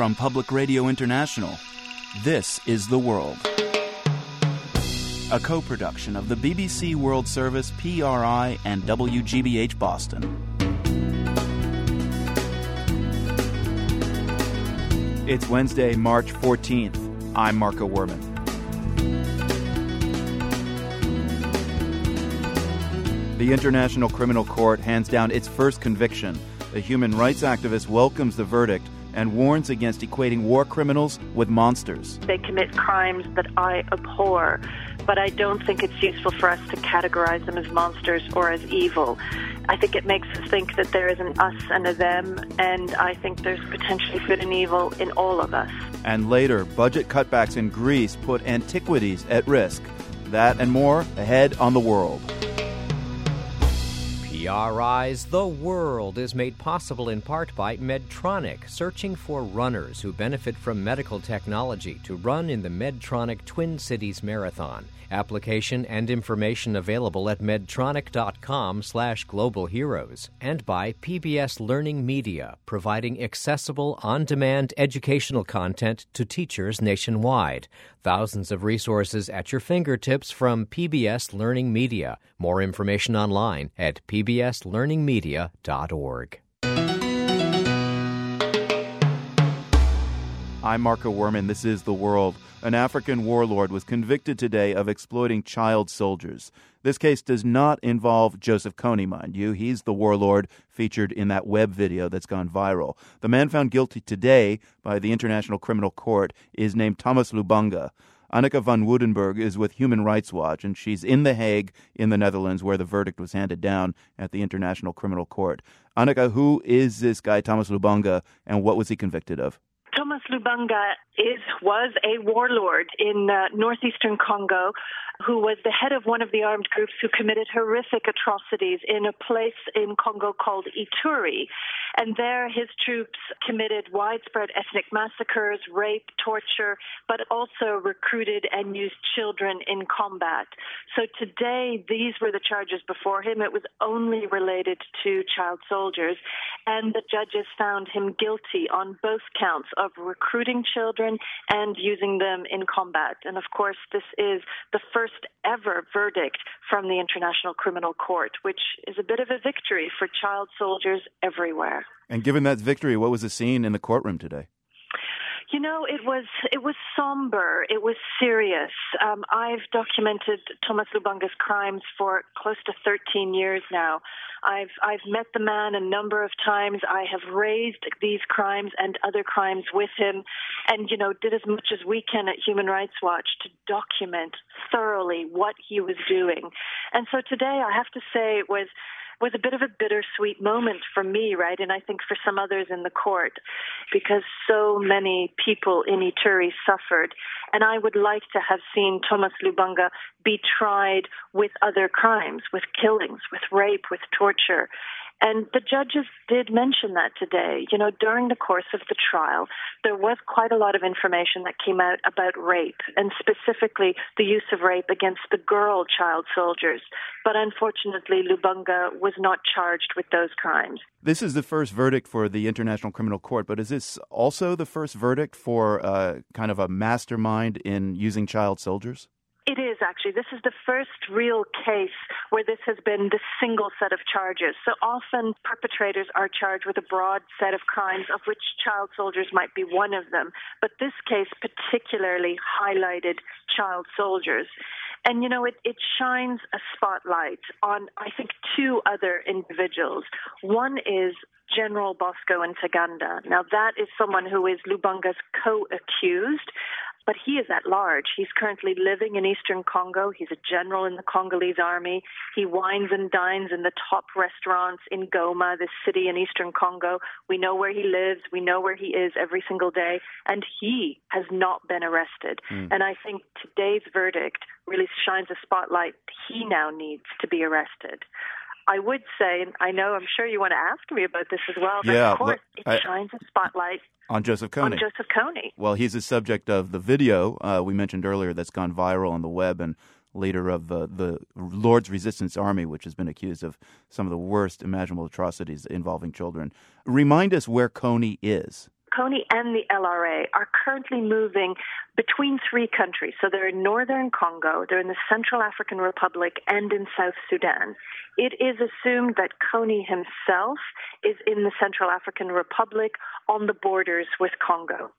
From Public Radio International, this is The World. A co production of the BBC World Service, PRI, and WGBH Boston. It's Wednesday, March 14th. I'm Marco Werman. The International Criminal Court hands down its first conviction. A human rights activist welcomes the verdict and warns against equating war criminals with monsters. They commit crimes that I abhor, but I don't think it's useful for us to categorize them as monsters or as evil. I think it makes us think that there is an us and a them, and I think there's potentially good and evil in all of us. And later, budget cutbacks in Greece put antiquities at risk. That and more ahead on the world. PRI's The World is made possible in part by Medtronic, searching for runners who benefit from medical technology to run in the Medtronic Twin Cities Marathon. Application and information available at medtronic.com slash. And by PBS Learning Media, providing accessible, on-demand educational content to teachers nationwide. Thousands of resources at your fingertips from PBS Learning Media. More information online at pbslearningmedia.org. I'm Marco Werman. This is The World. An African warlord was convicted today of exploiting child soldiers. This case does not involve Joseph Kony, mind you. He's the warlord featured in that web video that's gone viral. The man found guilty today by the International Criminal Court is named Thomas Lubanga. Anneke van Woudenberg is with Human Rights Watch, and she's in The Hague in the Netherlands, where the verdict was handed down at the International Criminal Court. Anneke, who is this guy, Thomas Lubanga, and what was he convicted of? Thomas Lubanga is was a warlord in uh, northeastern Congo who was the head of one of the armed groups who committed horrific atrocities in a place in Congo called Ituri. And there his troops committed widespread ethnic massacres, rape, torture, but also recruited and used children in combat. So today these were the charges before him. It was only related to child soldiers. And the judges found him guilty on both counts of recruiting children and using them in combat. And of course, this is the first ever verdict from the International Criminal Court, which is a bit of a victory for child soldiers everywhere. And given that victory, what was the scene in the courtroom today? You know, it was it was somber. It was serious. Um, I've documented Thomas Lubanga's crimes for close to 13 years now. I've I've met the man a number of times. I have raised these crimes and other crimes with him, and you know, did as much as we can at Human Rights Watch to document thoroughly what he was doing. And so today, I have to say, it was was a bit of a bittersweet moment for me, right? And I think for some others in the court, because so many people in Ituri suffered. And I would like to have seen Thomas Lubanga be tried with other crimes, with killings, with rape, with torture. And the judges did mention that today. You know, during the course of the trial, there was quite a lot of information that came out about rape, and specifically the use of rape against the girl child soldiers. But unfortunately, Lubanga was not charged with those crimes. This is the first verdict for the International Criminal Court, but is this also the first verdict for uh, kind of a mastermind in using child soldiers? It is actually. This is the first real case where this has been the single set of charges. So often perpetrators are charged with a broad set of crimes, of which child soldiers might be one of them. But this case particularly highlighted child soldiers. And, you know, it, it shines a spotlight on, I think, two other individuals. One is General Bosco Ntaganda. Now, that is someone who is Lubanga's co accused but he is at large. He's currently living in eastern Congo. He's a general in the Congolese army. He wines and dines in the top restaurants in Goma, this city in eastern Congo. We know where he lives. We know where he is every single day. And he has not been arrested. Mm. And I think today's verdict really shines a spotlight. He now needs to be arrested. I would say, and I know I'm sure you want to ask me about this as well, but yeah, of course it I, shines a spotlight on Joseph Kony. On Joseph Kony. Well, he's the subject of the video uh, we mentioned earlier that's gone viral on the web and leader of uh, the Lord's Resistance Army, which has been accused of some of the worst imaginable atrocities involving children. Remind us where Kony is. Kony and the LRA are currently moving between three countries. So they're in northern Congo, they're in the Central African Republic, and in South Sudan. It is assumed that Kony himself is in the Central African Republic on the borders with Congo.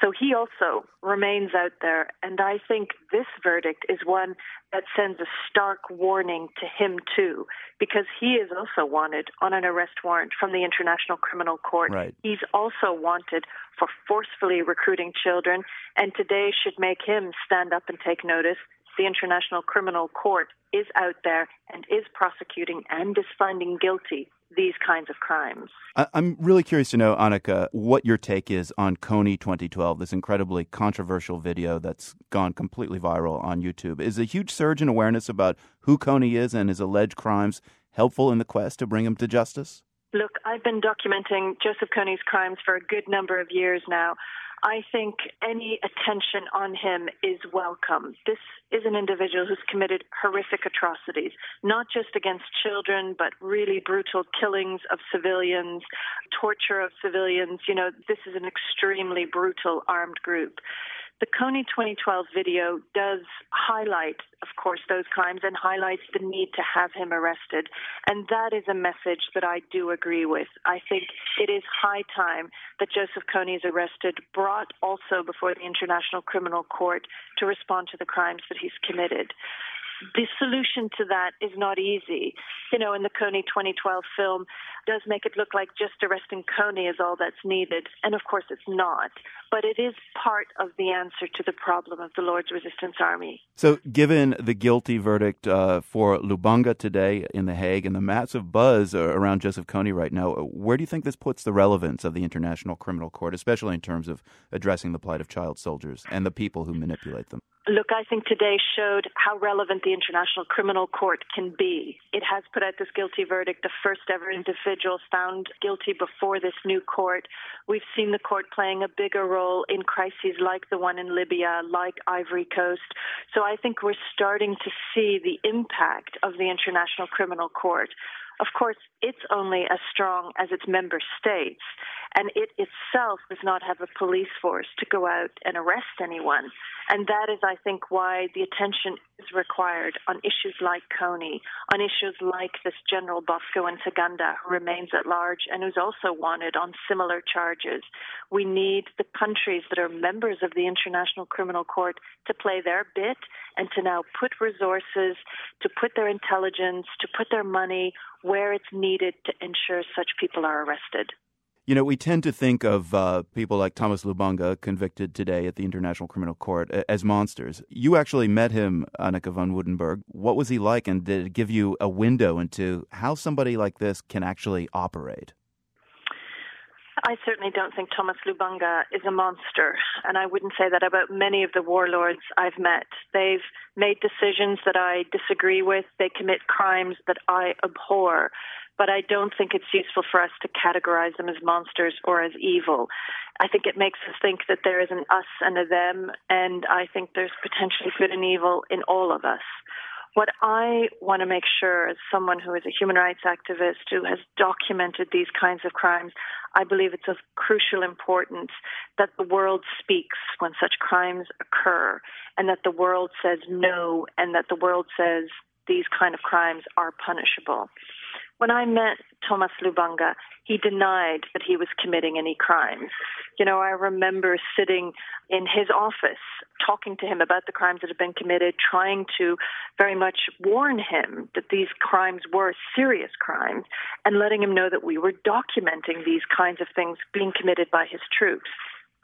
So he also remains out there. And I think this verdict is one that sends a stark warning to him, too, because he is also wanted on an arrest warrant from the International Criminal Court. Right. He's also wanted for forcefully recruiting children, and today should make him stand up and take notice. The International Criminal Court is out there and is prosecuting and is finding guilty these kinds of crimes. I'm really curious to know, Anneke, what your take is on Kony 2012, this incredibly controversial video that's gone completely viral on YouTube. Is a huge surge in awareness about who Kony is and his alleged crimes helpful in the quest to bring him to justice? Look, I've been documenting Joseph Kony's crimes for a good number of years now. I think any attention on him is welcome. This is an individual who's committed horrific atrocities, not just against children, but really brutal killings of civilians, torture of civilians. You know, this is an extremely brutal armed group. The Kony 2012 video does highlight, of course, those crimes and highlights the need to have him arrested. And that is a message that I do agree with. I think it is high time that Joseph Kony is arrested, brought also before the International Criminal Court to respond to the crimes that he's committed the solution to that is not easy. You know, in the Kony 2012 film, does make it look like just arresting Kony is all that's needed, and of course it's not. But it is part of the answer to the problem of the Lord's Resistance Army. So, given the guilty verdict uh, for Lubanga today in The Hague and the massive buzz around Joseph Kony right now, where do you think this puts the relevance of the International Criminal Court, especially in terms of addressing the plight of child soldiers and the people who manipulate them? Look, I think today showed how relevant the International Criminal Court can be. It has put out this guilty verdict, the first ever individual found guilty before this new court. We've seen the court playing a bigger role in crises like the one in Libya, like Ivory Coast. So I think we're starting to see the impact of the International Criminal Court. Of course, it's only as strong as its member states, and it itself does not have a police force to go out and arrest anyone. And that is, I think, why the attention is required on issues like Kony, on issues like this General Bosco Ntaganda, who remains at large and who's also wanted on similar charges. We need the countries that are members of the International Criminal Court to play their bit and to now put resources, to put their intelligence, to put their money where it's needed to ensure such people are arrested. You know, we tend to think of uh, people like Thomas Lubanga, convicted today at the International Criminal Court, as monsters. You actually met him, Anneke von Woudenberg. What was he like, and did it give you a window into how somebody like this can actually operate? I certainly don't think Thomas Lubanga is a monster, and I wouldn't say that about many of the warlords I've met. They've made decisions that I disagree with, they commit crimes that I abhor, but I don't think it's useful for us to categorize them as monsters or as evil. I think it makes us think that there is an us and a them, and I think there's potentially good and evil in all of us. What I want to make sure, as someone who is a human rights activist who has documented these kinds of crimes, I believe it's of crucial importance that the world speaks when such crimes occur and that the world says no and that the world says these kind of crimes are punishable. When I met Thomas Lubanga, he denied that he was committing any crimes. You know, I remember sitting in his office talking to him about the crimes that had been committed, trying to very much warn him that these crimes were serious crimes and letting him know that we were documenting these kinds of things being committed by his troops.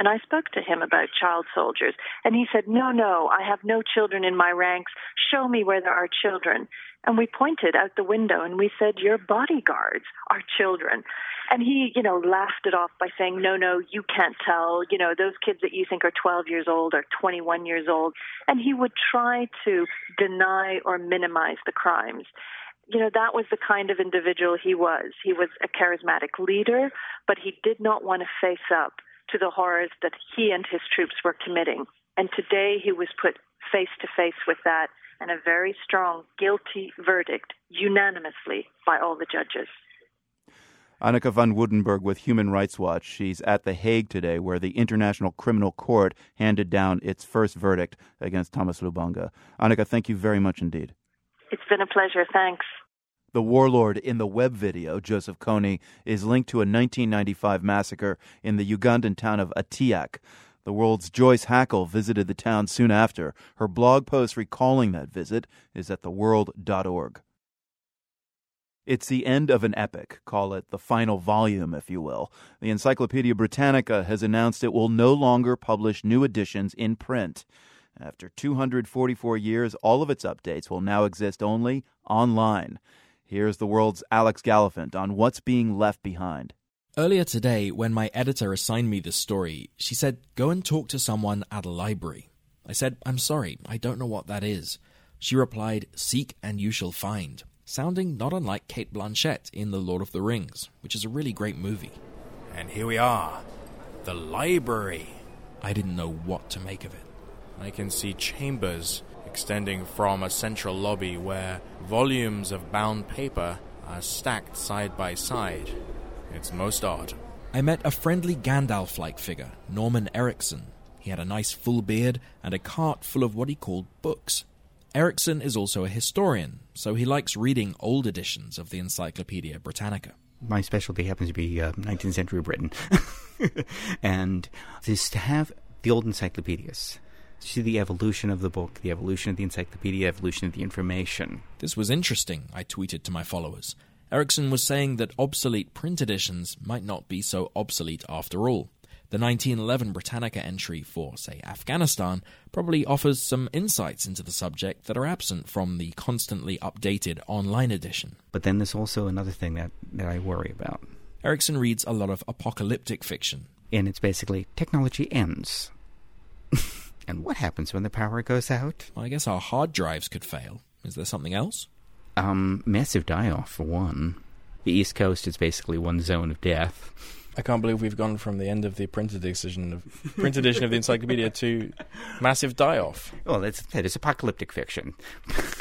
And I spoke to him about child soldiers, and he said, No, no, I have no children in my ranks. Show me where there are children. And we pointed out the window and we said, Your bodyguards are children. And he, you know, laughed it off by saying, No, no, you can't tell. You know, those kids that you think are 12 years old are 21 years old. And he would try to deny or minimize the crimes you know, that was the kind of individual he was. He was a charismatic leader, but he did not want to face up to the horrors that he and his troops were committing. And today he was put face to face with that and a very strong guilty verdict unanimously by all the judges. Anneke van Woudenberg with Human Rights Watch. She's at The Hague today, where the International Criminal Court handed down its first verdict against Thomas Lubanga. Anneke, thank you very much indeed. It's been a pleasure. Thanks. The warlord in the web video, Joseph Kony, is linked to a 1995 massacre in the Ugandan town of Atiak. The world's Joyce Hackel visited the town soon after. Her blog post recalling that visit is at theworld.org. It's the end of an epic, call it the final volume, if you will. The Encyclopedia Britannica has announced it will no longer publish new editions in print. After 244 years, all of its updates will now exist only online. Here's the world's Alex Gallafent on what's being left behind. Earlier today, when my editor assigned me this story, she said, Go and talk to someone at a library. I said, I'm sorry, I don't know what that is. She replied, Seek and you shall find, sounding not unlike Cate Blanchett in The Lord of the Rings, which is a really great movie. And here we are, the library. I didn't know what to make of it. I can see chambers extending from a central lobby where volumes of bound paper are stacked side by side. It's most odd. I met a friendly Gandalf like figure, Norman Erickson. He had a nice full beard and a cart full of what he called books. Erickson is also a historian, so he likes reading old editions of the Encyclopedia Britannica. My specialty happens to be uh, 19th century Britain. and is to have the old encyclopedias see the evolution of the book, the evolution of the encyclopedia, evolution of the information. This was interesting, I tweeted to my followers. Erickson was saying that obsolete print editions might not be so obsolete after all. The 1911 Britannica entry for, say, Afghanistan probably offers some insights into the subject that are absent from the constantly updated online edition. But then there's also another thing that, that I worry about. Erickson reads a lot of apocalyptic fiction. And it's basically technology ends. and what happens when the power goes out? Well, I guess our hard drives could fail. Is there something else? Um, massive die off for one. The East Coast is basically one zone of death. I can't believe we've gone from the end of the printed edition of print edition of the encyclopedia to massive die off. Well, that's that is apocalyptic fiction.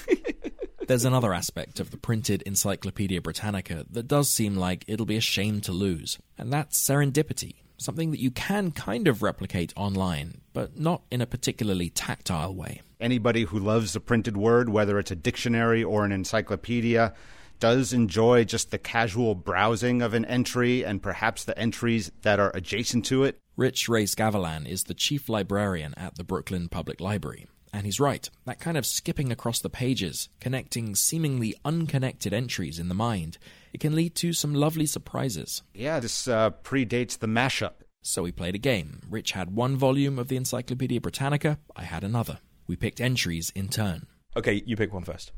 There's another aspect of the printed Encyclopedia Britannica that does seem like it'll be a shame to lose, and that's serendipity something that you can kind of replicate online, but not in a particularly tactile way. Anybody who loves the printed word, whether it's a dictionary or an encyclopedia, does enjoy just the casual browsing of an entry and perhaps the entries that are adjacent to it. Rich Reyes-Gavilan is the chief librarian at the Brooklyn Public Library. And he's right. That kind of skipping across the pages, connecting seemingly unconnected entries in the mind, it can lead to some lovely surprises. Yeah, this uh, predates the mashup. So we played a game. Rich had one volume of the Encyclopedia Britannica, I had another. We picked entries in turn. Okay, you pick one first.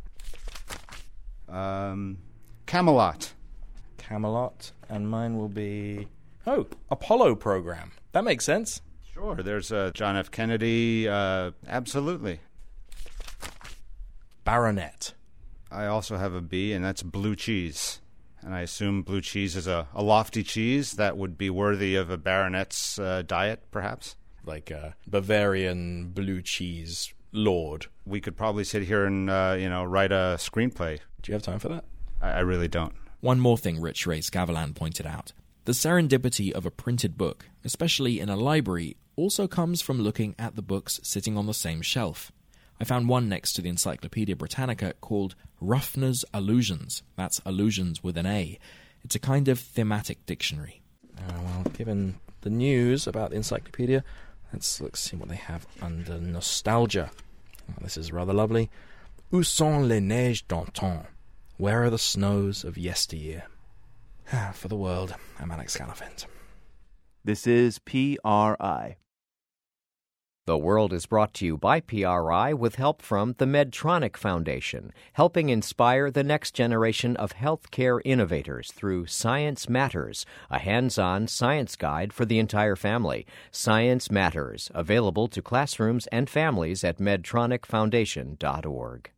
Um, Camelot. Camelot, and mine will be. Oh, Apollo program. That makes sense. Sure, there's uh, John F. Kennedy. Uh, absolutely. Baronet. I also have a B, and that's blue cheese. And I assume blue cheese is a, a lofty cheese that would be worthy of a baronet's uh, diet, perhaps? Like a Bavarian blue cheese lord. We could probably sit here and, uh, you know, write a screenplay. Do you have time for that? I, I really don't. One more thing Rich Reyes-Gavilan pointed out. The serendipity of a printed book, especially in a library, also comes from looking at the books sitting on the same shelf. I found one next to the Encyclopedia Britannica called Ruffner's Allusions. That's allusions with an A. It's a kind of thematic dictionary. Uh, well, given the news about the encyclopedia, let's, let's see what they have under nostalgia. Oh, this is rather lovely. Où sont les neiges d'antan? Where are the snows of yesteryear? For the world, I'm Alex Gallafent. This is PRI. The World is brought to you by PRI with help from the Medtronic Foundation, helping inspire the next generation of healthcare innovators through Science Matters, a hands on science guide for the entire family. Science Matters, available to classrooms and families at medtronicfoundation.org.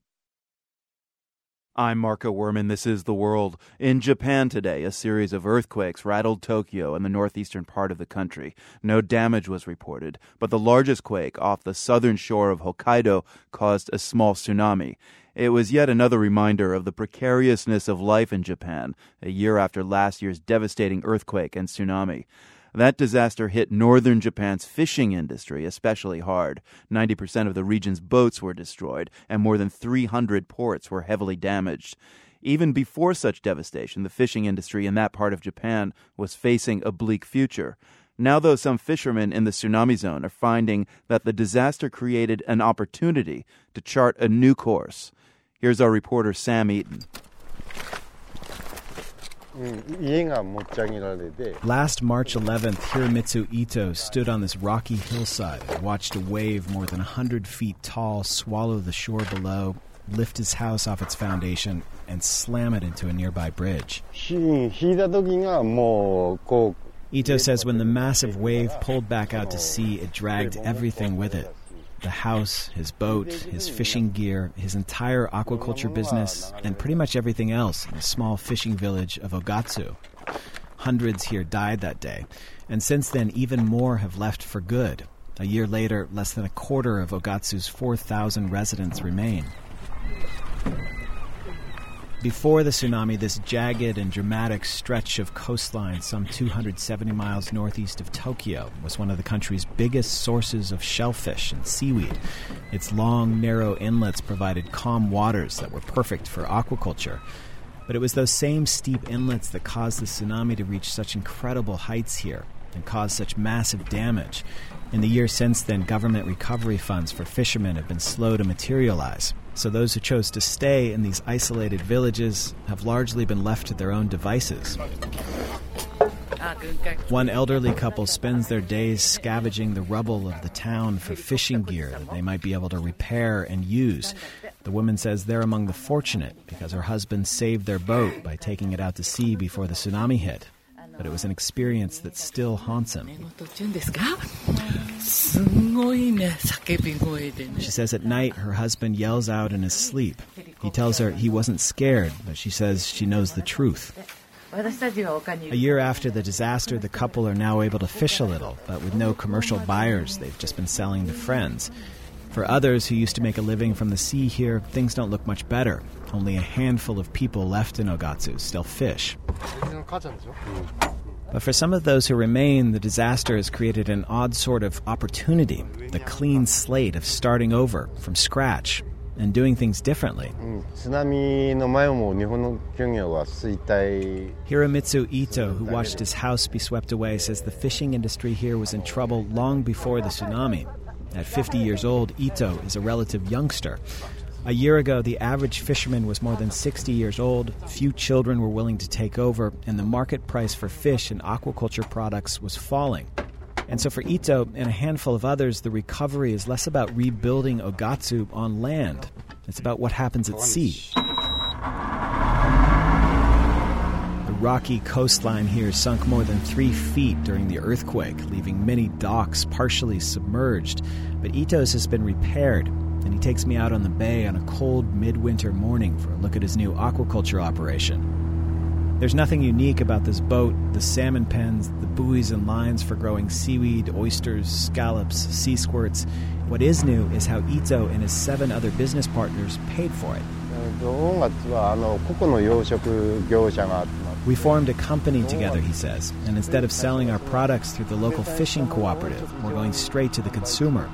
I'm Marco Werman. This is The World. In Japan today, a series of earthquakes rattled Tokyo and the northeastern part of the country. No damage was reported, but the largest quake off the southern shore of Hokkaido caused a small tsunami. It was yet another reminder of the precariousness of life in Japan, a year after last year's devastating earthquake and tsunami. That disaster hit northern Japan's fishing industry especially hard. 90% of the region's boats were destroyed, and more than 300 ports were heavily damaged. Even before such devastation, the fishing industry in that part of Japan was facing a bleak future. Now, though, some fishermen in the tsunami zone are finding that the disaster created an opportunity to chart a new course. Here's our reporter, Sam Eaton. Last March 11th, Hiromitsu Ito stood on this rocky hillside and watched a wave more than 100 feet tall swallow the shore below, lift his house off its foundation, and slam it into a nearby bridge. Ito says when the massive wave pulled back out to sea, it dragged everything with it the house, his boat, his fishing gear, his entire aquaculture business, and pretty much everything else in the small fishing village of Ogatsu. Hundreds here died that day, and since then, even more have left for good. A year later, less than a quarter of Ogatsu's 4,000 residents remain. Before the tsunami, this jagged and dramatic stretch of coastline, some 270 miles northeast of Tokyo, was one of the country's biggest sources of shellfish and seaweed. Its long, narrow inlets provided calm waters that were perfect for aquaculture. But it was those same steep inlets that caused the tsunami to reach such incredible heights here and cause such massive damage. In the years since then, government recovery funds for fishermen have been slow to materialize. So those who chose to stay in these isolated villages have largely been left to their own devices. One elderly couple spends their days scavenging the rubble of the town for fishing gear that they might be able to repair and use. The woman says they're among the fortunate because her husband saved their boat by taking it out to sea before the tsunami hit but it was an experience that still haunts him. She says at night her husband yells out in his sleep. He tells her he wasn't scared, but she says she knows the truth. A year after the disaster, the couple are now able to fish a little, but with no commercial buyers, they've just been selling to friends. For others who used to make a living from the sea here, things don't look much better. Only a handful of people left in Ogatsu still fish. But for some of those who remain, the disaster has created an odd sort of opportunity the clean slate of starting over from scratch and doing things differently. Hiromitsu Ito, who watched his house be swept away, says the fishing industry here was in trouble long before the tsunami. At 50 years old, Ito is a relative youngster. A year ago, the average fisherman was more than 60 years old, few children were willing to take over, and the market price for fish and aquaculture products was falling. And so for Ito and a handful of others, the recovery is less about rebuilding Ogatsu on land. It's about what happens at sea. The rocky coastline here sunk more than three feet during the earthquake, leaving many docks partially submerged. But Ito's has been repaired, and he takes me out on the bay on a cold midwinter morning for a look at his new aquaculture operation. There's nothing unique about this boat the salmon pens, the buoys and lines for growing seaweed, oysters, scallops, sea squirts. What is new is how Ito and his seven other business partners paid for it. We formed a company together, he says, and instead of selling our products through the local fishing cooperative, we're going straight to the consumer.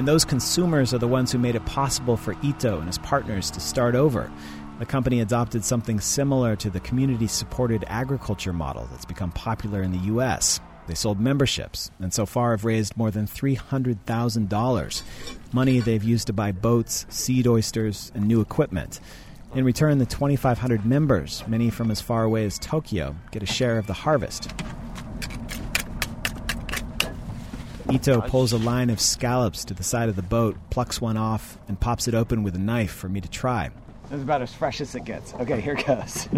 And those consumers are the ones who made it possible for Ito and his partners to start over. The company adopted something similar to the community supported agriculture model that's become popular in the U.S. They sold memberships, and so far have raised more than $300,000. Money they've used to buy boats, seed oysters, and new equipment. In return, the 2,500 members, many from as far away as Tokyo, get a share of the harvest. Ito pulls a line of scallops to the side of the boat, plucks one off, and pops it open with a knife for me to try. This is about as fresh as it gets. Okay, here goes.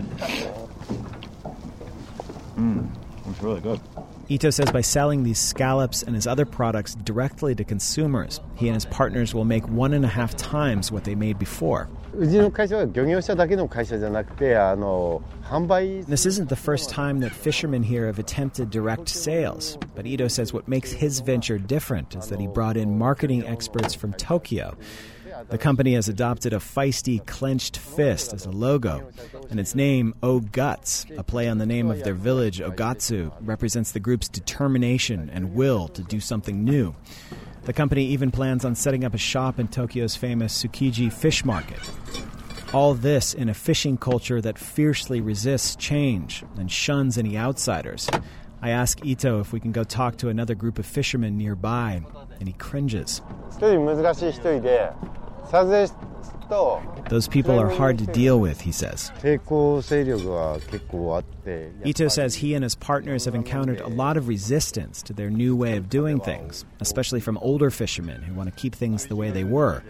Mmm, it's really good. Ito says by selling these scallops and his other products directly to consumers, he and his partners will make one and a half times what they made before. This isn't the first time that fishermen here have attempted direct sales, but Ito says what makes his venture different is that he brought in marketing experts from Tokyo. The company has adopted a feisty clenched fist as a logo, and its name, O Guts, a play on the name of their village, Ogatsu, represents the group's determination and will to do something new. The company even plans on setting up a shop in Tokyo's famous Tsukiji fish market. All this in a fishing culture that fiercely resists change and shuns any outsiders. I ask Ito if we can go talk to another group of fishermen nearby, and he cringes. Those people are hard to deal with, he says. Ito says he and his partners have encountered a lot of resistance to their new way of doing things, especially from older fishermen who want to keep things the way they were.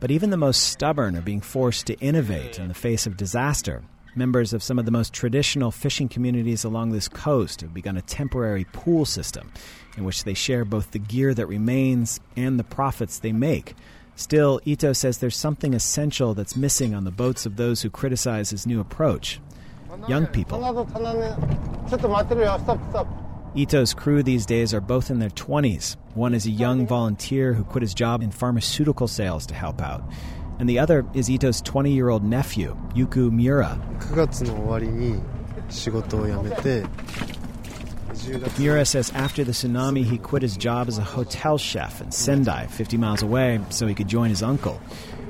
But even the most stubborn are being forced to innovate in the face of disaster. Members of some of the most traditional fishing communities along this coast have begun a temporary pool system in which they share both the gear that remains and the profits they make. Still, Ito says there's something essential that's missing on the boats of those who criticize his new approach young people. Ito's crew these days are both in their 20s. One is a young volunteer who quit his job in pharmaceutical sales to help out. And the other is Ito's 20 year old nephew, Yuku Mura. Mura says after the tsunami, he quit his job as a hotel chef in Sendai, 50 miles away, so he could join his uncle.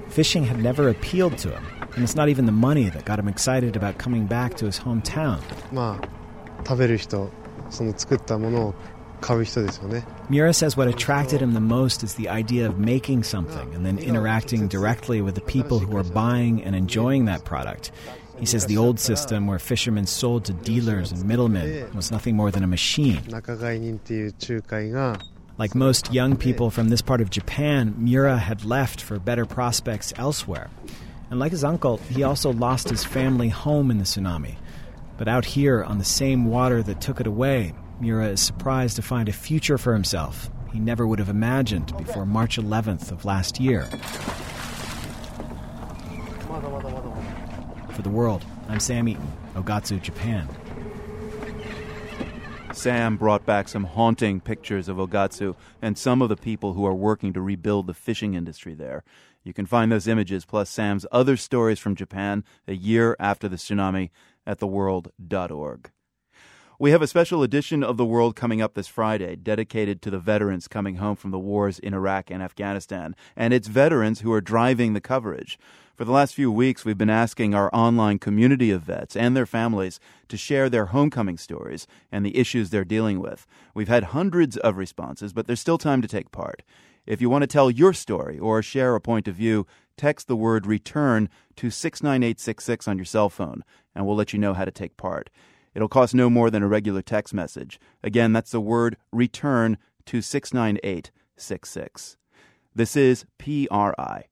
Fishing had never appealed to him, and it's not even the money that got him excited about coming back to his hometown. Mura says what attracted him the most is the idea of making something and then interacting directly with the people who are buying and enjoying that product. He says the old system where fishermen sold to dealers and middlemen was nothing more than a machine. Like most young people from this part of Japan, Mura had left for better prospects elsewhere. And like his uncle, he also lost his family home in the tsunami. But out here, on the same water that took it away, Mura is surprised to find a future for himself he never would have imagined before March 11th of last year. For the world, I'm Sam Eaton, Ogatsu, Japan. Sam brought back some haunting pictures of Ogatsu and some of the people who are working to rebuild the fishing industry there. You can find those images plus Sam's other stories from Japan a year after the tsunami at theworld.org. We have a special edition of The World coming up this Friday dedicated to the veterans coming home from the wars in Iraq and Afghanistan. And it's veterans who are driving the coverage. For the last few weeks, we've been asking our online community of vets and their families to share their homecoming stories and the issues they're dealing with. We've had hundreds of responses, but there's still time to take part. If you want to tell your story or share a point of view, text the word return to 69866 on your cell phone, and we'll let you know how to take part. It'll cost no more than a regular text message. Again, that's the word return to 69866. This is PRI.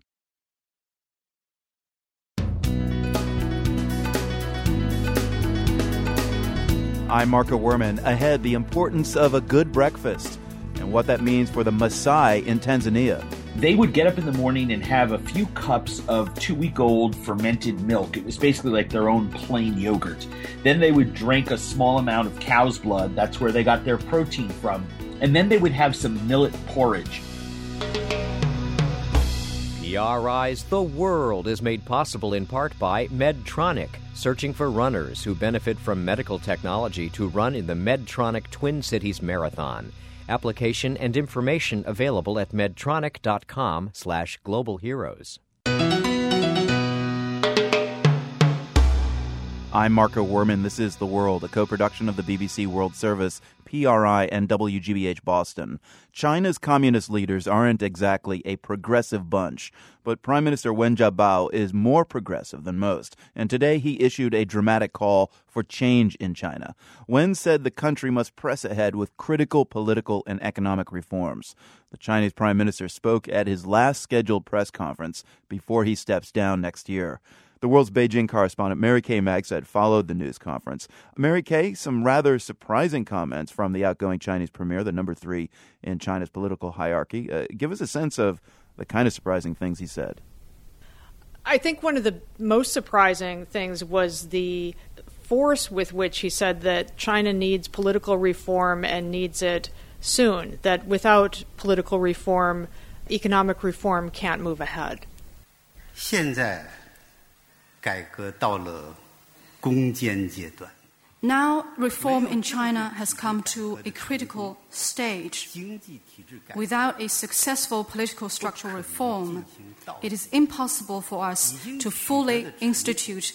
I'm Marco Werman. Ahead, the importance of a good breakfast and what that means for the Maasai in Tanzania they would get up in the morning and have a few cups of two week old fermented milk. It was basically like their own plain yogurt. Then they would drink a small amount of cow's blood. That's where they got their protein from. And then they would have some millet porridge. PRI's The World is made possible in part by Medtronic, searching for runners who benefit from medical technology to run in the Medtronic Twin Cities Marathon. Application and information available at medtronic.com slash global heroes. I'm Marco Werman. This is The World, a co production of the BBC World Service, PRI, and WGBH Boston. China's communist leaders aren't exactly a progressive bunch, but Prime Minister Wen Jiabao is more progressive than most, and today he issued a dramatic call for change in China. Wen said the country must press ahead with critical political and economic reforms. The Chinese Prime Minister spoke at his last scheduled press conference before he steps down next year. The world's Beijing correspondent Mary Kay Magistad followed the news conference. Mary Kay, some rather surprising comments from the outgoing Chinese premier, the number three in China's political hierarchy. Uh, give us a sense of the kind of surprising things he said. I think one of the most surprising things was the force with which he said that China needs political reform and needs it soon, that without political reform, economic reform can't move ahead. 现在改革到了攻坚阶段。 Now, reform in China has come to a critical stage. Without a successful political structural reform, it is impossible for us to fully institute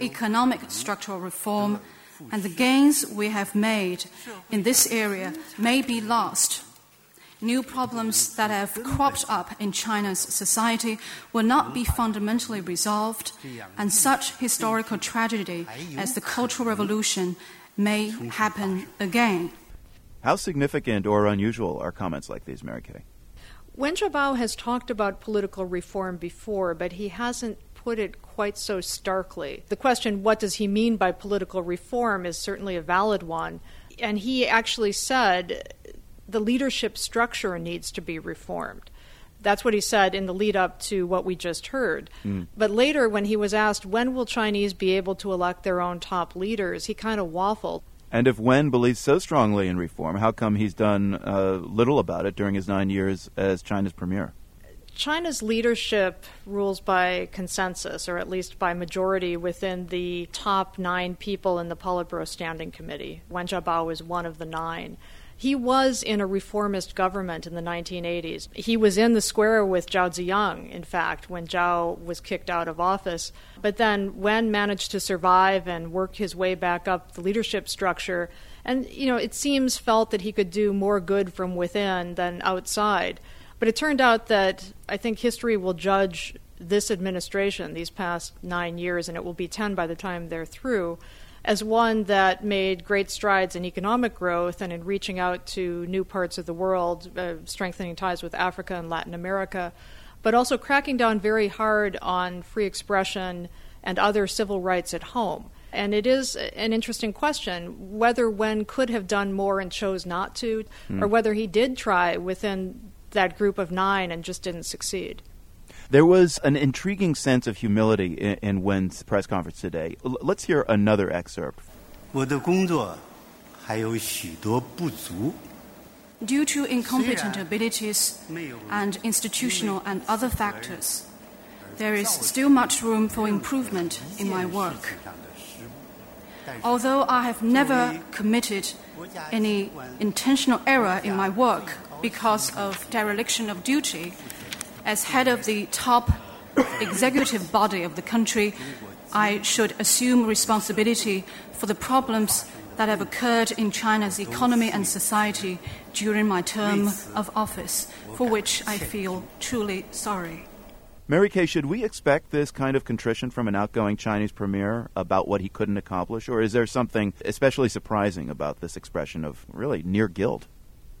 economic structural reform, and the gains we have made in this area may be lost. New problems that have cropped up in China's society will not be fundamentally resolved, and such historical tragedy as the Cultural Revolution may happen again. How significant or unusual are comments like these, Mary Kay? Wen Jiabao has talked about political reform before, but he hasn't put it quite so starkly. The question, what does he mean by political reform, is certainly a valid one. And he actually said the leadership structure needs to be reformed. That's what he said in the lead up to what we just heard. Mm. But later, when he was asked when will Chinese be able to elect their own top leaders, he kind of waffled. And if Wen believes so strongly in reform, how come he's done uh, little about it during his nine years as China's premier? China's leadership rules by consensus, or at least by majority, within the top nine people in the Politburo Standing Committee. Wen Jiabao is one of the nine. He was in a reformist government in the 1980s. He was in the square with Zhao Ziyang, in fact, when Zhao was kicked out of office. But then Wen managed to survive and work his way back up the leadership structure. And, you know, it seems felt that he could do more good from within than outside. But it turned out that I think history will judge this administration, these past nine years, and it will be 10 by the time they're through, as one that made great strides in economic growth and in reaching out to new parts of the world, uh, strengthening ties with Africa and Latin America, but also cracking down very hard on free expression and other civil rights at home. And it is an interesting question whether Wen could have done more and chose not to, Hmm. or whether he did try within that group of nine and just didn't succeed. There was an intriguing sense of humility in, in Wen's press conference today. L- let's hear another excerpt. 我的工作还有许多不足。 Due to incompetent abilities and institutional and other factors, there is still much room for improvement in my work. Although I have never committed any intentional error in my work because of dereliction of duty, as head of the top executive body of the country, I should assume responsibility for the problems that have occurred in China's economy and society during my term of office, for which I feel truly sorry. Mary Kay, should we expect this kind of contrition from an outgoing Chinese premier about what he couldn't accomplish, or is there something especially surprising about this expression of really near guilt?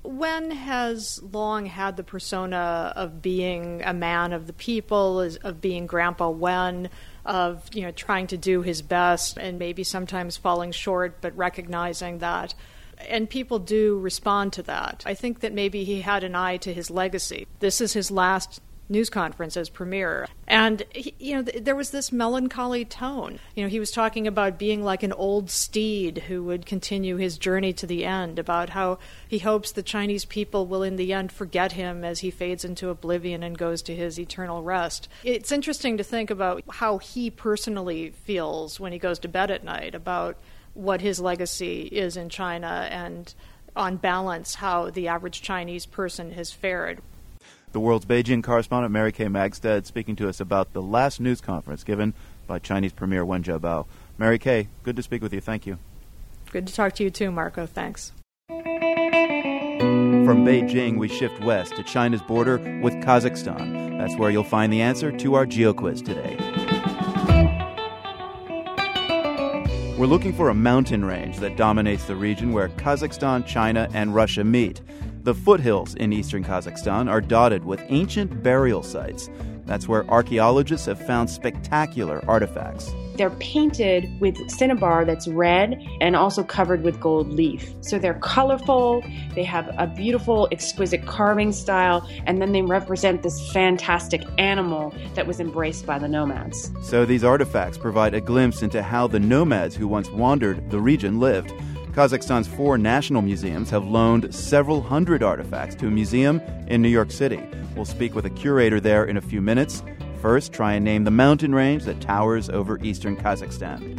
Wen has long had the persona of being a man of the people, of being Grandpa Wen, of you know trying to do his best and maybe sometimes falling short, but recognizing that. And people do respond to that. I think that maybe he had an eye to his legacy. This is his last news conference as premier. And, he, you know, th- there was this melancholy tone. You know, he was talking about being like an old steed who would continue his journey to the end, about how he hopes the Chinese people will in the end forget him as he fades into oblivion and goes to his eternal rest. It's interesting to think about how he personally feels when he goes to bed at night, about what his legacy is in China and on balance how the average Chinese person has fared. The world's Beijing correspondent Mary Kay Magistad speaking to us about the last news conference given by Chinese Premier Wen Jiabao. Mary Kay, good to speak with you. Thank you. Good to talk to you too, Marco. Thanks. From Beijing, we shift west to China's border with Kazakhstan. That's where you'll find the answer to our GeoQuiz today. We're looking for a mountain range that dominates the region where Kazakhstan, China, and Russia meet. The foothills in eastern Kazakhstan are dotted with ancient burial sites. That's where archaeologists have found spectacular artifacts. They're painted with cinnabar that's red and also covered with gold leaf. So they're colorful, they have a beautiful, exquisite carving style, and then they represent this fantastic animal that was embraced by the nomads. So these artifacts provide a glimpse into how the nomads who once wandered the region lived. Kazakhstan's four national museums have loaned several hundred artifacts to a museum in New York City. We'll speak with a curator there in a few minutes. First, try and name the mountain range that towers over eastern Kazakhstan.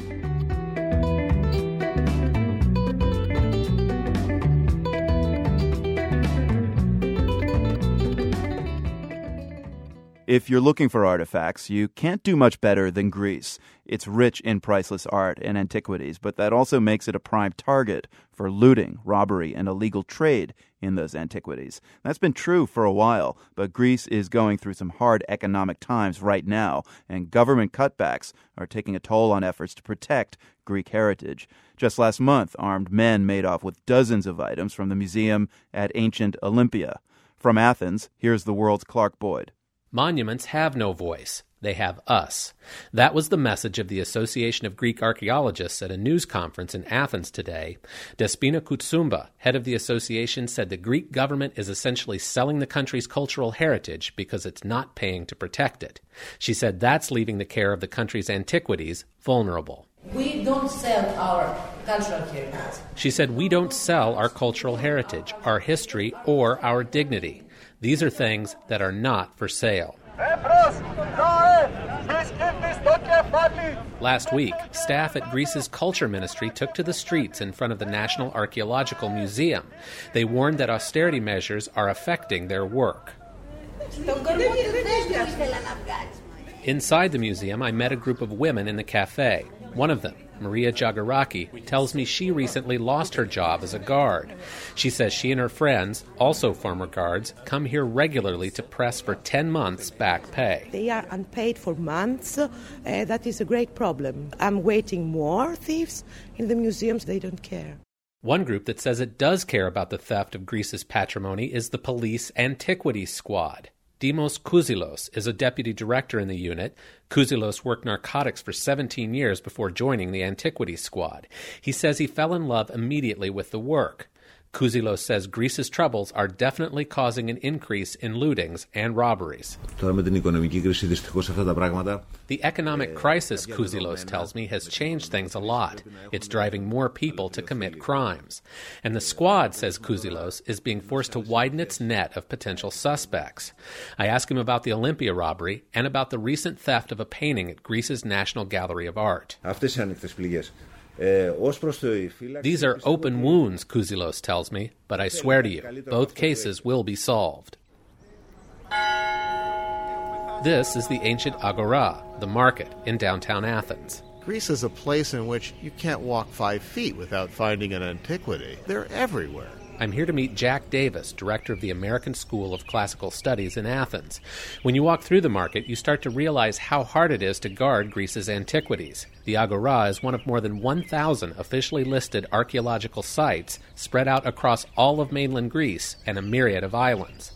If you're looking for artifacts, you can't do much better than Greece. It's rich in priceless art and antiquities, but that also makes it a prime target for looting, robbery, and illegal trade in those antiquities. That's been true for a while, but Greece is going through some hard economic times right now, and government cutbacks are taking a toll on efforts to protect Greek heritage. Just last month, armed men made off with dozens of items from the museum at ancient Olympia. From Athens, here's the world's Clark Boyd. Monuments have no voice. They have us. That was the message of the Association of Greek Archaeologists at a news conference in Athens today. Despina Koutsoumbas, head of the association, said the Greek government is essentially selling the country's cultural heritage because it's not paying to protect it. She said that's leaving the care of the country's antiquities vulnerable. We don't sell our cultural heritage. She said we don't sell our cultural heritage, our history, or our dignity. These are things that are not for sale. Last week, staff at Greece's Culture Ministry took to the streets in front of the National Archaeological Museum. They warned that austerity measures are affecting their work. Inside the museum, I met a group of women in the cafe. One of them, Maria Jagaraki, tells me she recently lost her job as a guard. She says she and her friends, also former guards, come here regularly to press for 10 months back pay. They are unpaid for months. Uh, that is a great problem. I'm waiting more thieves in the museums. They don't care. One group that says it does care about the theft of Greece's patrimony is the Police Antiquities Squad. Dimos Kouzilos is a deputy director in the unit. Kouzilos worked narcotics for 17 years before joining the Antiquities Squad. He says he fell in love immediately with the work. Kouzilos says Greece's troubles are definitely causing an increase in lootings and robberies. The economic crisis, Kouzilos tells me, has changed things a lot. It's driving more people to commit crimes. And the squad, says Kouzilos, is being forced to widen its net of potential suspects. I ask him about the Olympia robbery and about the recent theft of a painting at Greece's National Gallery of Art. These are open wounds, Kouzilos tells me, but I swear to you, both cases will be solved. This is the ancient Agora, the market in downtown Athens. Greece is a place in which you can't walk five feet without finding an antiquity. They're everywhere. I'm here to meet Jack Davis, director of the American School of Classical Studies in Athens. When you walk through the market, you start to realize how hard it is to guard Greece's antiquities. The Agora is one of more than 1,000 officially listed archaeological sites spread out across all of mainland Greece and a myriad of islands.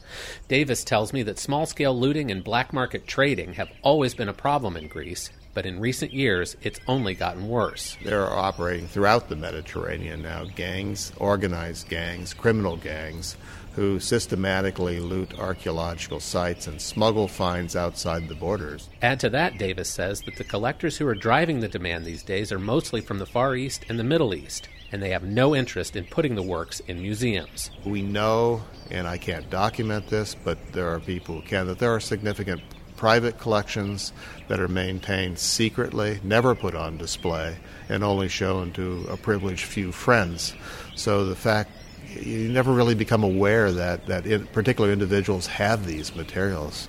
Davis tells me that small scale looting and black market trading have always been a problem in Greece, but in recent years, it's only gotten worse. They're operating throughout the Mediterranean now gangs, organized gangs, criminal gangs, who systematically loot archaeological sites and smuggle finds outside the borders. Add to that, Davis says, that the collectors who are driving the demand these days are mostly from the Far East and the Middle East, and they have no interest in putting the works in museums. We know, and I can't document this, but there are people who can, that there are significant private collections that are maintained secretly, never put on display, and only shown to a privileged few friends. So the fact you never really become aware that, that in, particular individuals have these materials.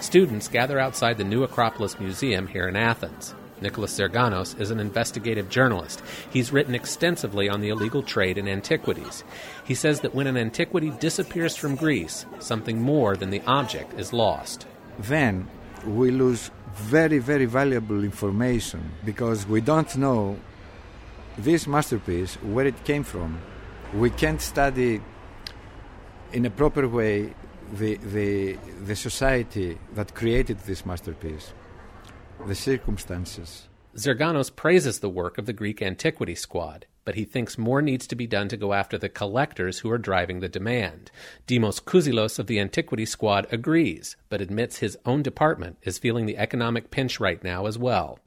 Students gather outside the New Acropolis Museum here in Athens. Nicholas Zirganos is an investigative journalist. He's written extensively on the illegal trade in antiquities. He says that when an antiquity disappears from Greece, something more than the object is lost. Then we lose very, very valuable information because we don't know this masterpiece, where it came from. We can't study in a proper way the, the, the society that created this masterpiece the circumstances. Zirganos praises the work of the Greek Antiquity Squad, but he thinks more needs to be done to go after the collectors who are driving the demand. Dimos Kouzilos of the Antiquity Squad agrees, but admits his own department is feeling the economic pinch right now as well.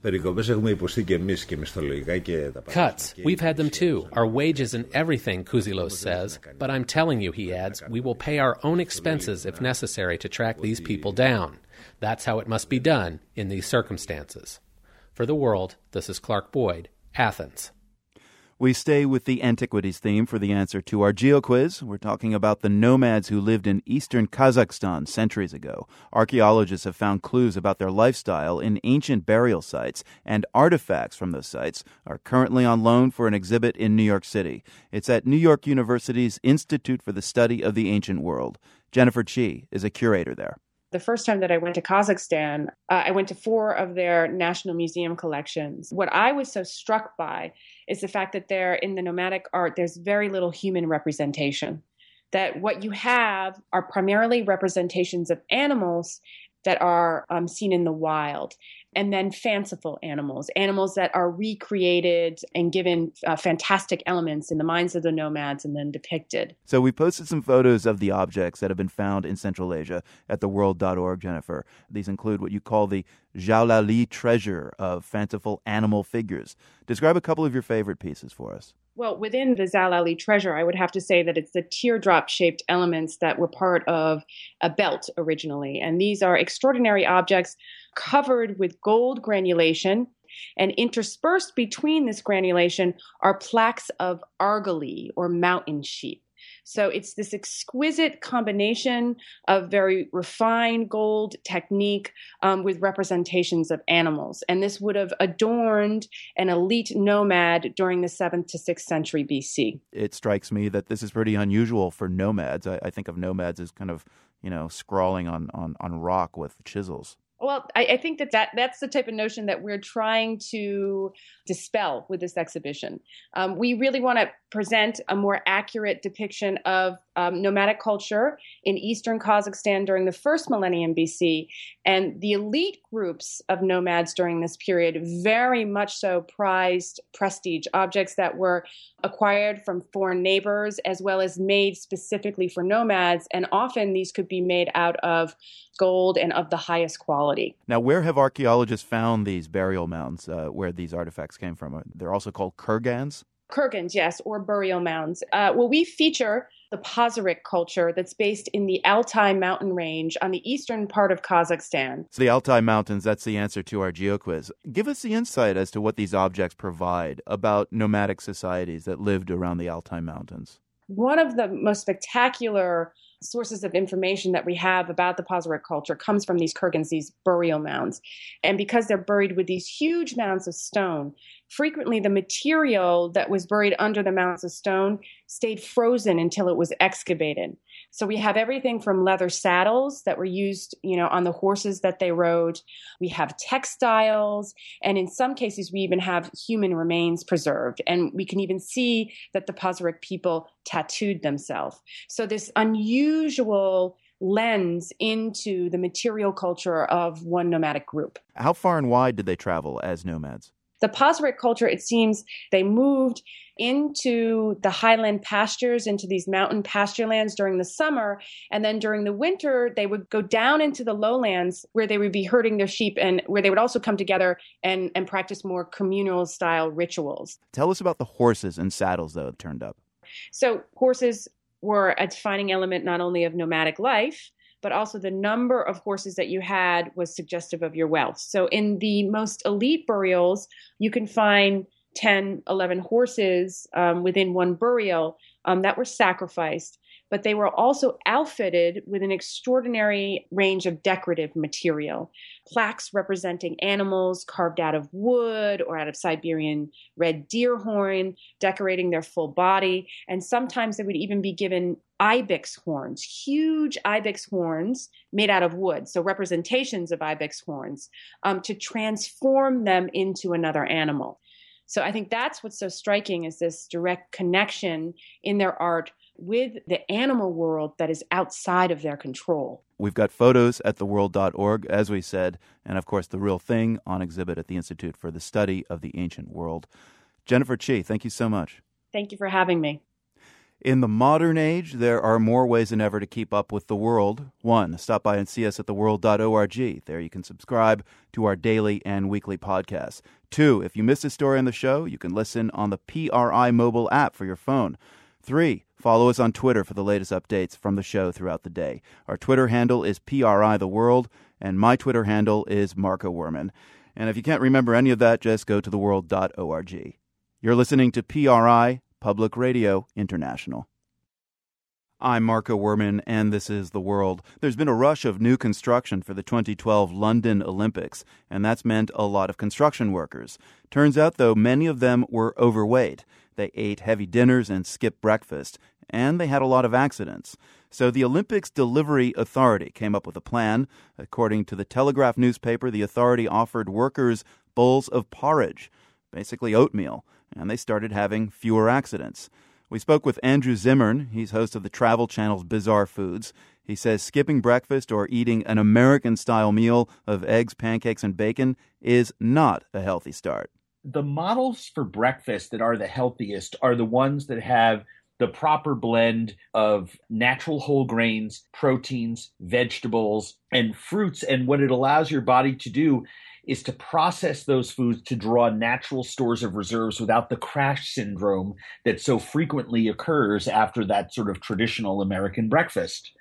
Cuts. We've had them too. Our wages and everything, Kouzilos says. But I'm telling you, he adds, we will pay our own expenses if necessary to track these people down. That's how it must be done in these circumstances. For the world, this is Clark Boyd, Athens. We stay with the antiquities theme for the answer to our geo quiz. We're talking about the nomads who lived in eastern Kazakhstan centuries ago. Archaeologists have found clues about their lifestyle in ancient burial sites, and artifacts from those sites are currently on loan for an exhibit in New York City. It's at New York University's Institute for the Study of the Ancient World. Jennifer Chi is a curator there the first time that I went to Kazakhstan, uh, I went to four of their National Museum collections. What I was so struck by is the fact that there, in the nomadic art, there's very little human representation. That what you have are primarily representations of animals that are um, seen in the wild and then fanciful animals, animals that are recreated and given uh, fantastic elements in the minds of the nomads and then depicted. So we posted some photos of the objects that have been found in Central Asia at theworld.org, Jennifer. These include what you call the Zhalauly treasure of fanciful animal figures. Describe a couple of your favorite pieces for us. Well, within the Zhalauly treasure, I would have to say that it's the teardrop shaped elements that were part of a belt originally. And these are extraordinary objects covered with gold granulation. And interspersed between this granulation are plaques of argali or mountain sheep. So it's this exquisite combination of very refined gold technique um, with representations of animals. And this would have adorned an elite nomad during the 7th to 6th century BC. It strikes me that this is pretty unusual for nomads. I, I think of nomads as kind of, you know, scrawling on, on, on rock with chisels. Well, I, I, think that, that that's the type of notion that we're trying to dispel with this exhibition. Um, we really want to present a more accurate depiction of um, nomadic culture in eastern Kazakhstan during the first millennium BC. And the elite groups of nomads during this period very much so prized prestige objects that were acquired from foreign neighbors as well as made specifically for nomads. And often these could be made out of gold and of the highest quality. Now, where have archaeologists found these burial mounds uh, where these artifacts came from? They're also called kurgans? Kurgans, yes, or burial mounds. Uh, well, we feature the Pazyryk culture that's based in the Altai mountain range on the eastern part of Kazakhstan. So the Altai Mountains, that's the answer to our GeoQuiz. Give us the insight as to what these objects provide about nomadic societies that lived around the Altai Mountains. One of the most spectacular sources of information that we have about the Pazyryk culture comes from these kurgans, these burial mounds. And because they're buried with these huge mounds of stone, frequently the material that was buried under the mounds of stone stayed frozen until it was excavated. So we have everything from leather saddles that were used, you know, on the horses that they rode. We have textiles, and in some cases we even have human remains preserved. And we can even see that the Pazyryk people tattooed themselves. So this unusual lens into the material culture of one nomadic group. How far and wide did they travel as nomads? The Pazyryk culture, it seems, they moved into the highland pastures, into these mountain pasture lands during the summer. And then during the winter, they would go down into the lowlands where they would be herding their sheep and where they would also come together and, and practice more communal style rituals. Tell us about the horses and saddles, though, that turned up. So, horses were a defining element not only of nomadic life, but also the number of horses that you had was suggestive of your wealth. So in the most elite burials, you can find 10, 11 horses um, within one burial um, that were sacrificed but they were also outfitted with an extraordinary range of decorative material. Plaques representing animals carved out of wood or out of Siberian red deer horn, decorating their full body. And sometimes they would even be given ibex horns, huge ibex horns made out of wood, so representations of ibex horns, um, to transform them into another animal. So I think that's what's so striking is this direct connection in their art with the animal world that is outside of their control. We've got photos at theworld.org, as we said, and of course, the real thing on exhibit at the Institute for the Study of the Ancient World. Jennifer Chi, thank you so much. Thank you for having me. In the modern age, there are more ways than ever to keep up with the world. One, stop by and see us at theworld.org. There you can subscribe to our daily and weekly podcasts. Two, if you missed a story on the show, you can listen on the PRI mobile app for your phone. Three, follow us on Twitter for the latest updates from the show throughout the day. Our Twitter handle is PRI The World, and my Twitter handle is Marco Werman. And if you can't remember any of that, just go to theworld.org. You're listening to PRI, Public Radio International. I'm Marco Werman, and this is The World. There's been a rush of new construction for the 2012 London Olympics, and that's meant a lot of construction workers. Turns out, though, many of them were overweight. They ate heavy dinners and skipped breakfast, and they had a lot of accidents. So the Olympics Delivery Authority came up with a plan. According to the Telegraph newspaper, the authority offered workers bowls of porridge, basically oatmeal and they started having fewer accidents. We spoke with Andrew Zimmern. He's host of the Travel Channel's Bizarre Foods. He says skipping breakfast or eating an American style meal of eggs, pancakes, and bacon is not a healthy start. The models for breakfast that are the healthiest are the ones that have the proper blend of natural whole grains, proteins, vegetables, and fruits. And what it allows your body to do is to process those foods to draw natural stores of reserves without the crash syndrome that so frequently occurs after that sort of traditional American breakfast.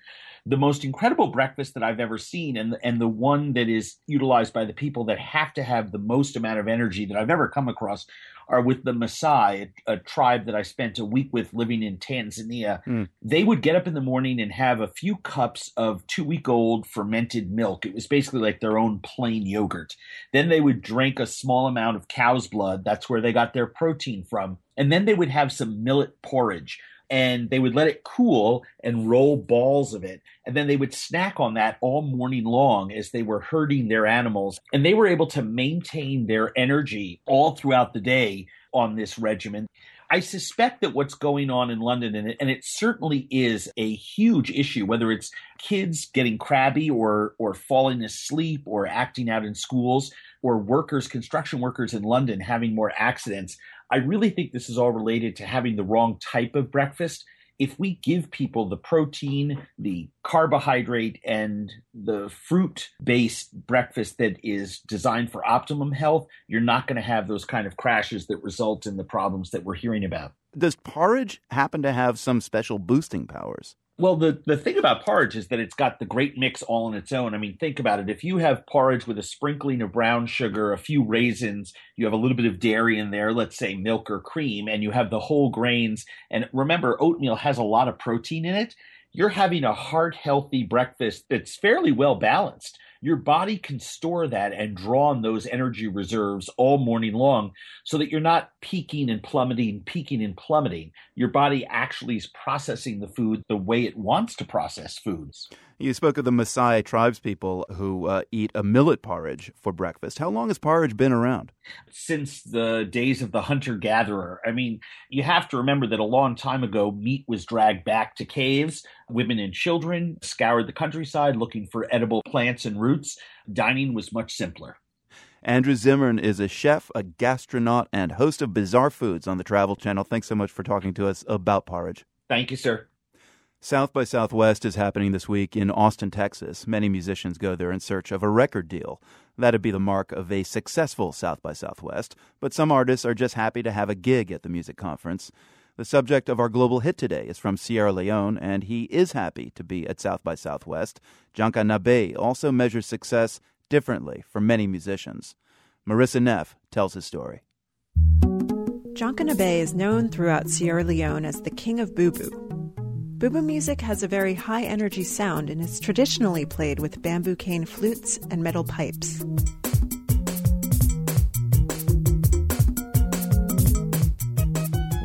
The most incredible breakfast that I've ever seen, and, and the one that is utilized by the people that have to have the most amount of energy that I've ever come across, are with the Maasai, a, a, tribe that I spent a week with living in Tanzania. Mm. They would get up in the morning and have a few cups of two week old fermented milk. It was basically like their own plain yogurt. Then they would drink a small amount of cow's blood. That's where they got their protein from. And then they would have some millet porridge and they would let it cool and roll balls of it. And then they would snack on that all morning long as they were herding their animals. And they were able to maintain their energy all throughout the day on this regimen. I suspect that what's going on in London, and it, and it certainly is a huge issue, whether it's kids getting crabby or or falling asleep or acting out in schools, or workers, construction workers in London having more accidents. I really think this is all related to having the wrong type of breakfast. If we give people the protein, the carbohydrate, and the fruit based breakfast that is designed for optimum health, you're not going to have those kind of crashes that result in the problems that we're hearing about. Does porridge happen to have some special boosting powers? Well, the, the thing about porridge is that it's got the great mix all on its own. I mean, think about it. If you have porridge with a sprinkling of brown sugar, a few raisins, you have a little bit of dairy in there, let's say milk or cream, and you have the whole grains. And remember, oatmeal has a lot of protein in it. You're having a heart healthy breakfast that's fairly well balanced your body can store that and draw on those energy reserves all morning long so that you're not peaking and plummeting, peaking and plummeting. Your body actually is processing the food the way it wants to process foods. You spoke of the Maasai tribespeople who uh, eat a millet porridge for breakfast. How long has porridge been around? Since the days of the hunter gatherer. I mean, you have to remember that a long time ago, meat was dragged back to caves. Women and children scoured the countryside looking for edible plants and roots. Dining was much simpler. Andrew Zimmern is a chef, a gastronaut, and host of Bizarre Foods on the Travel Channel. Thanks so much for talking to us about porridge. Thank you, sir. South by Southwest is happening this week in Austin, Texas. Many musicians go there in search of a record deal. That'd be the mark of a successful South by Southwest, but some artists are just happy to have a gig at the music conference. The subject of our global hit today is from Sierra Leone, and he is happy to be at South by Southwest. Janka Nabay also measures success differently for many musicians. Marissa Neff tells his story. Janka Nabay is known throughout Sierra Leone as the king of bubu, Bubu music has a very high energy sound and is traditionally played with bamboo cane flutes and metal pipes.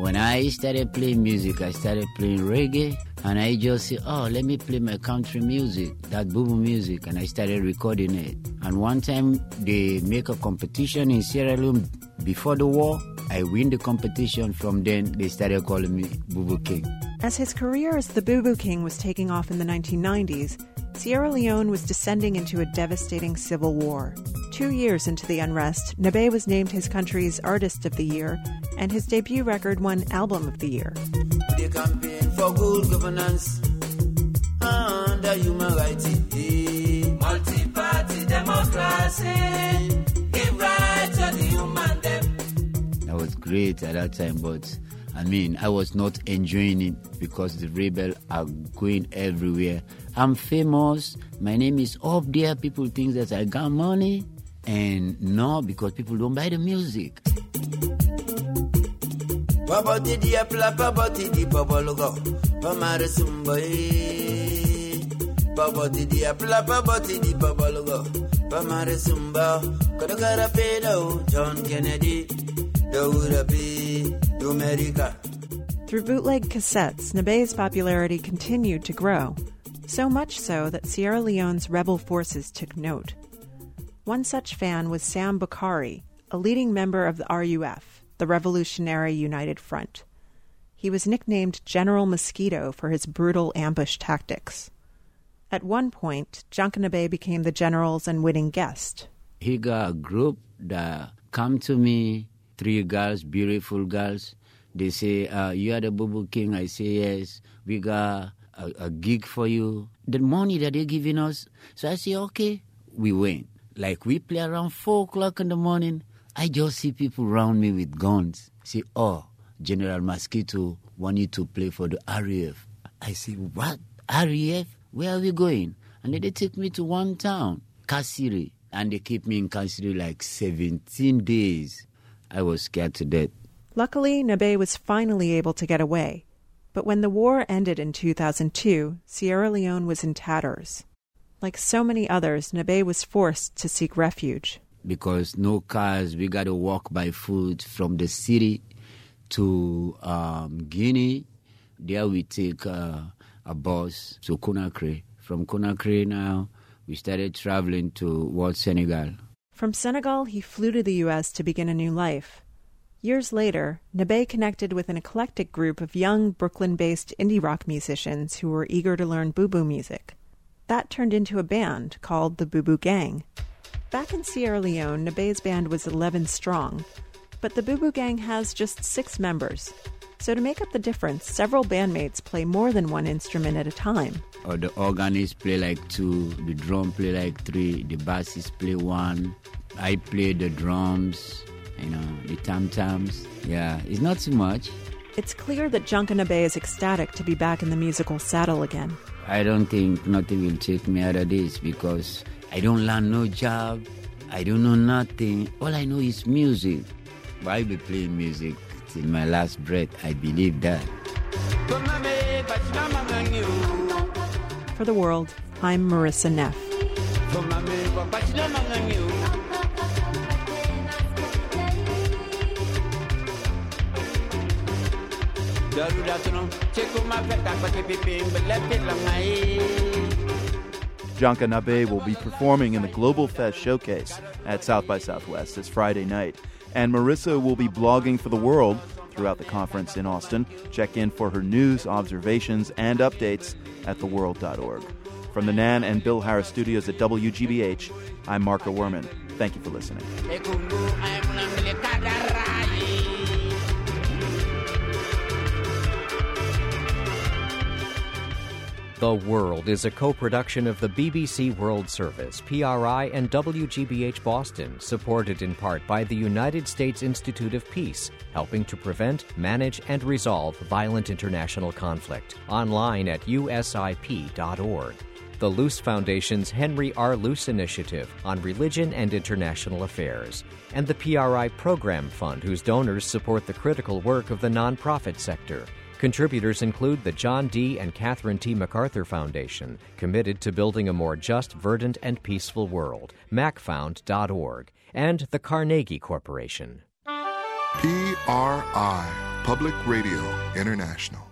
When I started playing music, I started playing reggae, and I just said, oh, let me play my country music, that bubu music, and I started recording it. And one time they make a competition in Sierra Leone before the war, I win the competition. From then, they started calling me Bubu King. As his career as the Boo Boo King was taking off in the 1990s, Sierra Leone was descending into a devastating civil war. Two years into the unrest, Nabay was named his country's Artist of the Year, and his debut record won Album of the Year. The campaign for good governance under human rights. Multi-party democracy. Great at that time, but I mean, I was not enjoying it because the rebel are going everywhere. I'm famous. My name is up there. People think that I got money. And no, because people don't buy the music. John Kennedy Through bootleg cassettes, Nabay's popularity continued to grow, so much so that Sierra Leone's rebel forces took note. One such fan was Sam Bockarie, a leading member of the RUF, the Revolutionary United Front. He was nicknamed General Mosquito for his brutal ambush tactics. At one point, Janka Nabay became the general's unwitting guest. He got a group that come to me, three girls, beautiful girls. They say, uh, you are the Boo King. I say, yes. We got a, a gig for you. The money that they're giving us. So I say, okay, we went. Like we play around four o'clock in the morning. I just see people around me with guns. Say, oh, General Mosquito want you to play for the RAF. I say, what? RAF? Where are we going? And then they take me to one town, Kasiri. And they keep me in Kasiri like 17 days. I was scared to death. Luckily, Nabay was finally able to get away. But when the war ended in 2002, Sierra Leone was in tatters. Like so many others, Nabay was forced to seek refuge. Because no cars, we got to walk by foot from the city to um, Guinea. There we take uh, a bus to Conakry. From Conakry now, we started traveling towards Senegal. From Senegal, he flew to the U.S. to begin a new life. Years later, Nabay connected with an eclectic group of young Brooklyn based indie rock musicians who were eager to learn bubu music. That turned into a band called the Bubu Gang. Back in Sierra Leone, Nabay's band was 11 strong, but the Bubu Gang has just six members. So, to make up the difference, several bandmates play more than one instrument at a time. Or the organist play like two, the drum play like three, the bassist play one. I play the drums, you know, the tam tams. Yeah, it's not too much. It's clear that Janka Nabay is ecstatic to be back in the musical saddle again. I don't think nothing will take me out of this because I don't learn no job. I don't know nothing. All I know is music. But I'll be playing music till my last breath. I believe that. For the world, I'm Marissa Neff. Janka Nabay will be performing in the Global Fest Showcase at South by Southwest this Friday night. And Marissa will be blogging for the world throughout the conference in Austin. Check in for her news, observations, and updates at theworld.org. From the Nan and Bill Harris studios at WGBH, I'm Marco Werman. Thank you for listening. The World is a co production of the BBC World Service, PRI, and WGBH Boston, supported in part by the United States Institute of Peace, helping to prevent, manage, and resolve violent international conflict. Online at usip.org. The Luce Foundation's Henry R. Luce Initiative on Religion and International Affairs, and the PRI Program Fund, whose donors support the critical work of the nonprofit sector. Contributors include the John D. and Catherine T. MacArthur Foundation, committed to building a more just, verdant, and peaceful world, macfound.org, and the Carnegie Corporation. PRI, Public Radio International.